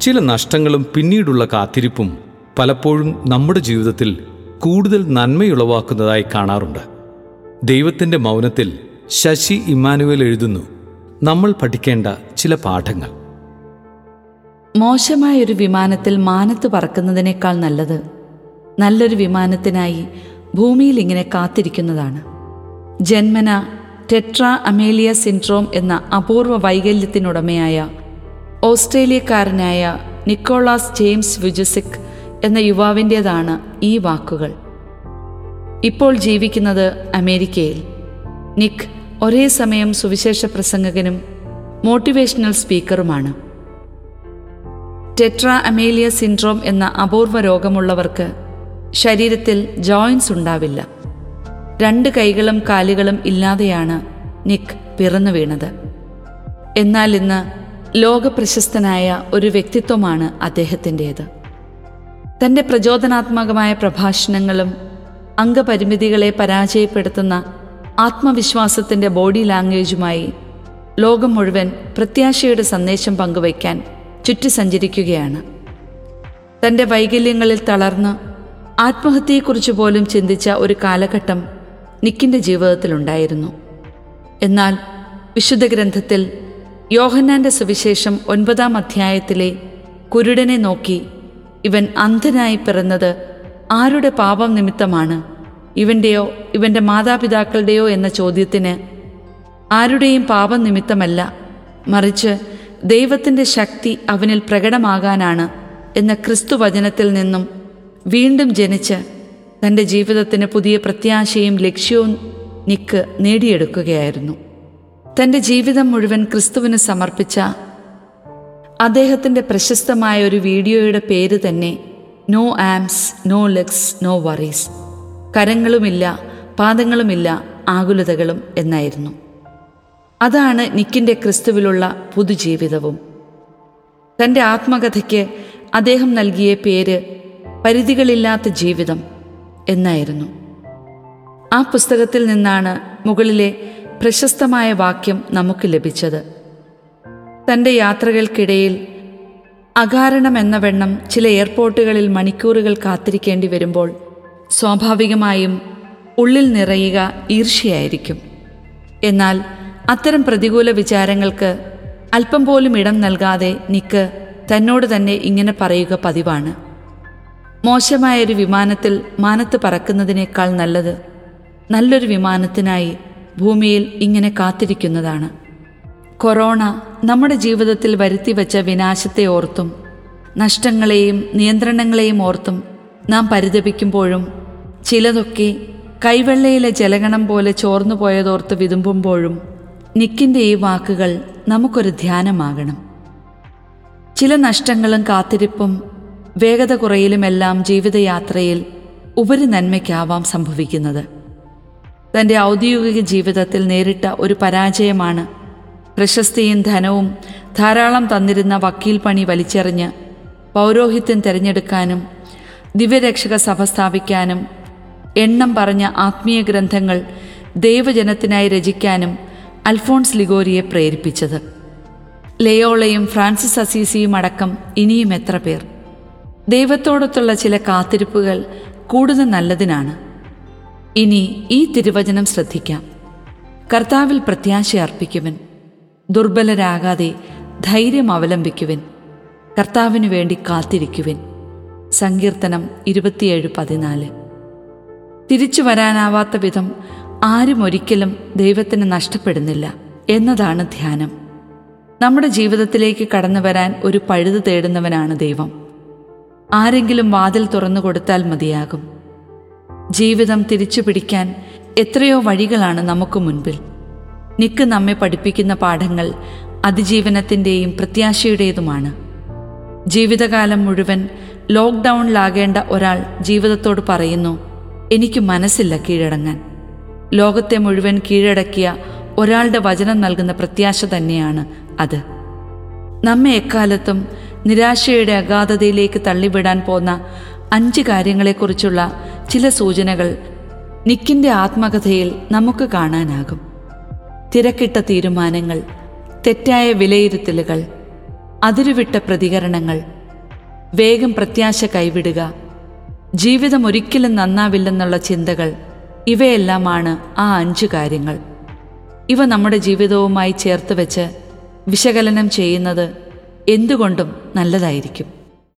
ചില നഷ്ടങ്ങളും പിന്നീടുള്ള കാത്തിരിപ്പും പലപ്പോഴും നമ്മുടെ ജീവിതത്തിൽ കൂടുതൽ നന്മയുളവാക്കുന്നതായി കാണാറുണ്ട്. ദൈവത്തിന്റെ മൗനത്തിൽ ശശി ഇമ്മാനുവൽ എഴുതുന്നു നമ്മൾ പഠിക്കേണ്ട ചില പാഠങ്ങൾ. മോശമായൊരു വിമാനത്തിൽ മാനത്ത് പറക്കുന്നതിനേക്കാൾ നല്ലത് നല്ലൊരു വിമാനത്തിനായി ഭൂമിയിൽ ഇങ്ങനെ കാത്തിരിക്കുന്നതാണ്. ജന്മന ടെട്രാ അമേലിയ സിൻഡ്രോം എന്ന അപൂർവ വൈകല്യത്തിനുടമയായ ഓസ്ട്രേലിയക്കാരനായ നിക്കോളാസ് ജെയിംസ് വിജസിക് എന്ന യുവാവിന്റേതാണ് ഈ വാക്കുകൾ. ഇപ്പോൾ ജീവിക്കുന്നത് അമേരിക്കയിൽ. നിക്ക് ഒരേ സമയം സുവിശേഷ പ്രസംഗകനും മോട്ടിവേഷണൽ സ്പീക്കറുമാണ്. ടെട്രാ അമേലിയ സിൻഡ്രോം എന്ന അപൂർവ രോഗമുള്ളവർക്ക് ശരീരത്തിൽ ജോയിൻസ് ഉണ്ടാവില്ല. രണ്ട് കൈകളും കാലുകളും ഇല്ലാതെയാണ് നിക്ക് പിറന്നു വീണത്. എന്നാൽ ഇന്ന് ലോകപ്രശസ്തനായ ഒരു വ്യക്തിത്വമാണ് അദ്ദേഹത്തിന്റേത്. തന്റെ പ്രചോദനാത്മകമായ പ്രഭാഷണങ്ങളും അംഗപരിമിതികളെ പരാജയപ്പെടുത്തുന്ന ആത്മവിശ്വാസത്തിന്റെ ബോഡി ലാംഗ്വേജുമായി ലോകം മുഴുവൻ പ്രത്യാശയുടെ സന്ദേശം പങ്കുവയ്ക്കാൻ ചുറ്റി സഞ്ചരിക്കുകയാണ് തന്റെ വൈകല്യങ്ങളിൽ തളർന്ന് ആത്മഹത്യയെക്കുറിച്ച് പോലും ചിന്തിച്ച ഒരു കാലഘട്ടം നിക്കിന്റെ ജീവിതത്തിലുണ്ടായിരുന്നു. എന്നാൽ വിശുദ്ധ ഗ്രന്ഥത്തിൽ യോഹന്നാന്റെ സുവിശേഷം ഒൻപതാം അധ്യായത്തിലെ കുരുടനെ നോക്കി ഇവൻ അന്ധനായി പിറന്നത് ആരുടെ പാപം നിമിത്തമാണ്? ഇവന്റെയോ ഇവന്റെ മാതാപിതാക്കളുടെയോ എന്ന ചോദ്യത്തിന് ആരുടെയും പാപം നിമിത്തമല്ല. മറിച്ച് ദൈവത്തിന്റെ ശക്തി അവനിൽ പ്രകടമാകാനാണ് എന്ന ക്രിസ്തു വചനത്തിൽ നിന്നും വീണ്ടും ജനിച്ച് തന്റെ ജീവിതത്തിന് പുതിയ പ്രത്യാശയും ലക്ഷ്യവും നിക്ക് നേടിയെടുക്കുകയായിരുന്നു. തന്റെ ജീവിതം മുഴുവൻ ക്രിസ്തുവിന് സമർപ്പിച്ച അദ്ദേഹത്തിന്റെ പ്രശസ്തമായ ഒരു വീഡിയോയുടെ പേര് തന്നെ no arms no legs no worries കരങ്ങളുമില്ല പാദങ്ങളുമില്ല ആകുലതകളും എന്നായിരുന്നു. അതാണ് നിക്കിന്റെ ക്രിസ്തുവിലുള്ള പുതുജീവിതവും. തന്റെ ആത്മകഥയ്ക്ക് അദ്ദേഹം നൽകിയ പേര് പരിധികളില്ലാത്ത ജീവിതം എന്നായിരുന്നു. ആ പുസ്തകത്തിൽ നിന്നാണ് മുകളിലെ പ്രശസ്തമായ വാക്യം നമുക്ക് ലഭിച്ചത്. തന്റെ യാത്രകൾക്കിടയിൽ അകാരണം എന്ന വെണ്ണം ചില എയർപോർട്ടുകളിൽ മണിക്കൂറുകൾ കാത്തിരിക്കേണ്ടി വരുമ്പോൾ സ്വാഭാവികമായും ഉള്ളിൽ നിറയുക ഈർഷ്യയായിരിക്കും. എന്നാൽ അത്തരം പ്രതികൂല വിചാരങ്ങൾക്ക് അല്പം പോലും ഇടം നൽകാതെ നിക്ക് തന്നോട് തന്നെ ഇങ്ങനെ പറയുക പതിവാണ്. മോശമായൊരു വിമാനത്തിൽ മാനത്ത് പറക്കുന്നതിനേക്കാൾ നല്ലത് നല്ലൊരു വിമാനത്തിനായി ഭൂമിയിൽ ഇങ്ങനെ കാത്തിരിക്കുന്നതാണ്. കൊറോണ നമ്മുടെ ജീവിതത്തിൽ വരുത്തിവെച്ച വിനാശത്തെ ഓർത്തും നഷ്ടങ്ങളെയും നിയന്ത്രണങ്ങളെയും ഓർത്തും നാം പരിതപിക്കുമ്പോഴും ചിലതൊക്കെ കൈവെള്ളയിലെ ജലഗണം പോലെ ചോർന്നു പോയതോർത്ത് വിതുമ്പുമ്പോഴും നിക്കിന്റെ ഈ വാക്കുകൾ നമുക്കൊരു ധ്യാനമാകണം. ചില നഷ്ടങ്ങളും കാത്തിരിപ്പും വേഗത കുറയിലുമെല്ലാം ജീവിതയാത്രയിൽ ഉപരി നന്മയ്ക്കാവാം സംഭവിക്കുന്നത്. തന്റെ ഔദ്യോഗിക ജീവിതത്തിൽ നേരിട്ട ഒരു പരാജയമാണ്. പ്രശസ്തിയും ധനവും ധാരാളം തന്നിരുന്ന വക്കീൽ പണി വലിച്ചെറിഞ്ഞ് പൗരോഹിത്യം തിരഞ്ഞെടുക്കാനും ദിവ്യരക്ഷക സഭ സ്ഥാപിക്കാനും എണ്ണം പറഞ്ഞ ആത്മീയ ഗ്രന്ഥങ്ങൾ ദൈവജനത്തിനായി രചിക്കാനും അൽഫോൺസ് ലിഗോരിയെ പ്രേരിപ്പിച്ചത്. ലയോളയും ഫ്രാൻസിസ് അസീസിയും അടക്കം ഇനിയും എത്ര പേർ? ദൈവത്തോടൊത്തുള്ള ചില കാത്തിരിപ്പുകൾ കൂടുതൽ നല്ലതിനാണ്. ഇനി ഈ തിരുവചനം ശ്രദ്ധിക്കാം. കർത്താവിൽ പ്രത്യാശ അർപ്പിക്കുവൻ. ദുർബലരാകാതെ ധൈര്യം അവലംബിക്കുവൻ. കർത്താവിനു വേണ്ടി കാത്തിരിക്കുവൻ. സങ്കീർത്തനം ഇരുപത്തിയേഴ് പതിനാല്. തിരിച്ചു വരാനാവാത്ത വിധം ആരും ഒരിക്കലും ദൈവത്തിന് നഷ്ടപ്പെടുന്നില്ല എന്നതാണ് ധ്യാനം. നമ്മുടെ ജീവിതത്തിലേക്ക് കടന്നു വരാൻ ഒരു പഴുത് തേടുന്നവനാണ് ദൈവം. ആരെങ്കിലും വാതിൽ തുറന്നു കൊടുത്താൽ മതിയാകും. ജീവിതം തിരിച്ചു പിടിക്കാൻ എത്രയോ വഴികളാണ് നമുക്ക് മുൻപിൽ. നിക്ക് നമ്മെ പഠിപ്പിക്കുന്ന പാഠങ്ങൾ അതിജീവനത്തിന്റെയും പ്രത്യാശയുടേതുമാണ്. ജീവിതകാലം മുഴുവൻ ലോക്ക്ഡൗണിലാകേണ്ട ഒരാൾ ജീവിതത്തോട് പറയുന്നു എനിക്ക് മനസ്സില്ല കീഴടങ്ങാൻ. ലോകത്തെ മുഴുവൻ കീഴടക്കിയ ഒരാളുടെ വചനം നൽകുന്ന പ്രത്യാശ തന്നെയാണ് അത്. നമ്മെ എക്കാലത്തും നിരാശയുടെ അഗാധതയിലേക്ക് തള്ളിവിടാൻ പോന്ന അഞ്ച് കാര്യങ്ങളെക്കുറിച്ചുള്ള ചില സൂചനകൾ നിക്കിന്റെ ആത്മകഥയിൽ നമുക്ക് കാണാനാകും. തിരക്കിട്ട തീരുമാനങ്ങൾ തെറ്റായ വിലയിരുത്തലുകൾ അതിരുവിട്ട പ്രതികരണങ്ങൾ വേഗം പ്രത്യാശ കൈവിടുക ജീവിതം ഒരിക്കലും നന്നാവില്ലെന്നുള്ള ചിന്തകൾ ഇവയെല്ലാമാണ് ആ അഞ്ച് കാര്യങ്ങൾ. ഇവ നമ്മുടെ ജീവിതവുമായി ചേർത്ത് വെച്ച് വിശകലനം ചെയ്യുന്നത് എന്തുകൊണ്ടും നല്ലതായിരിക്കും.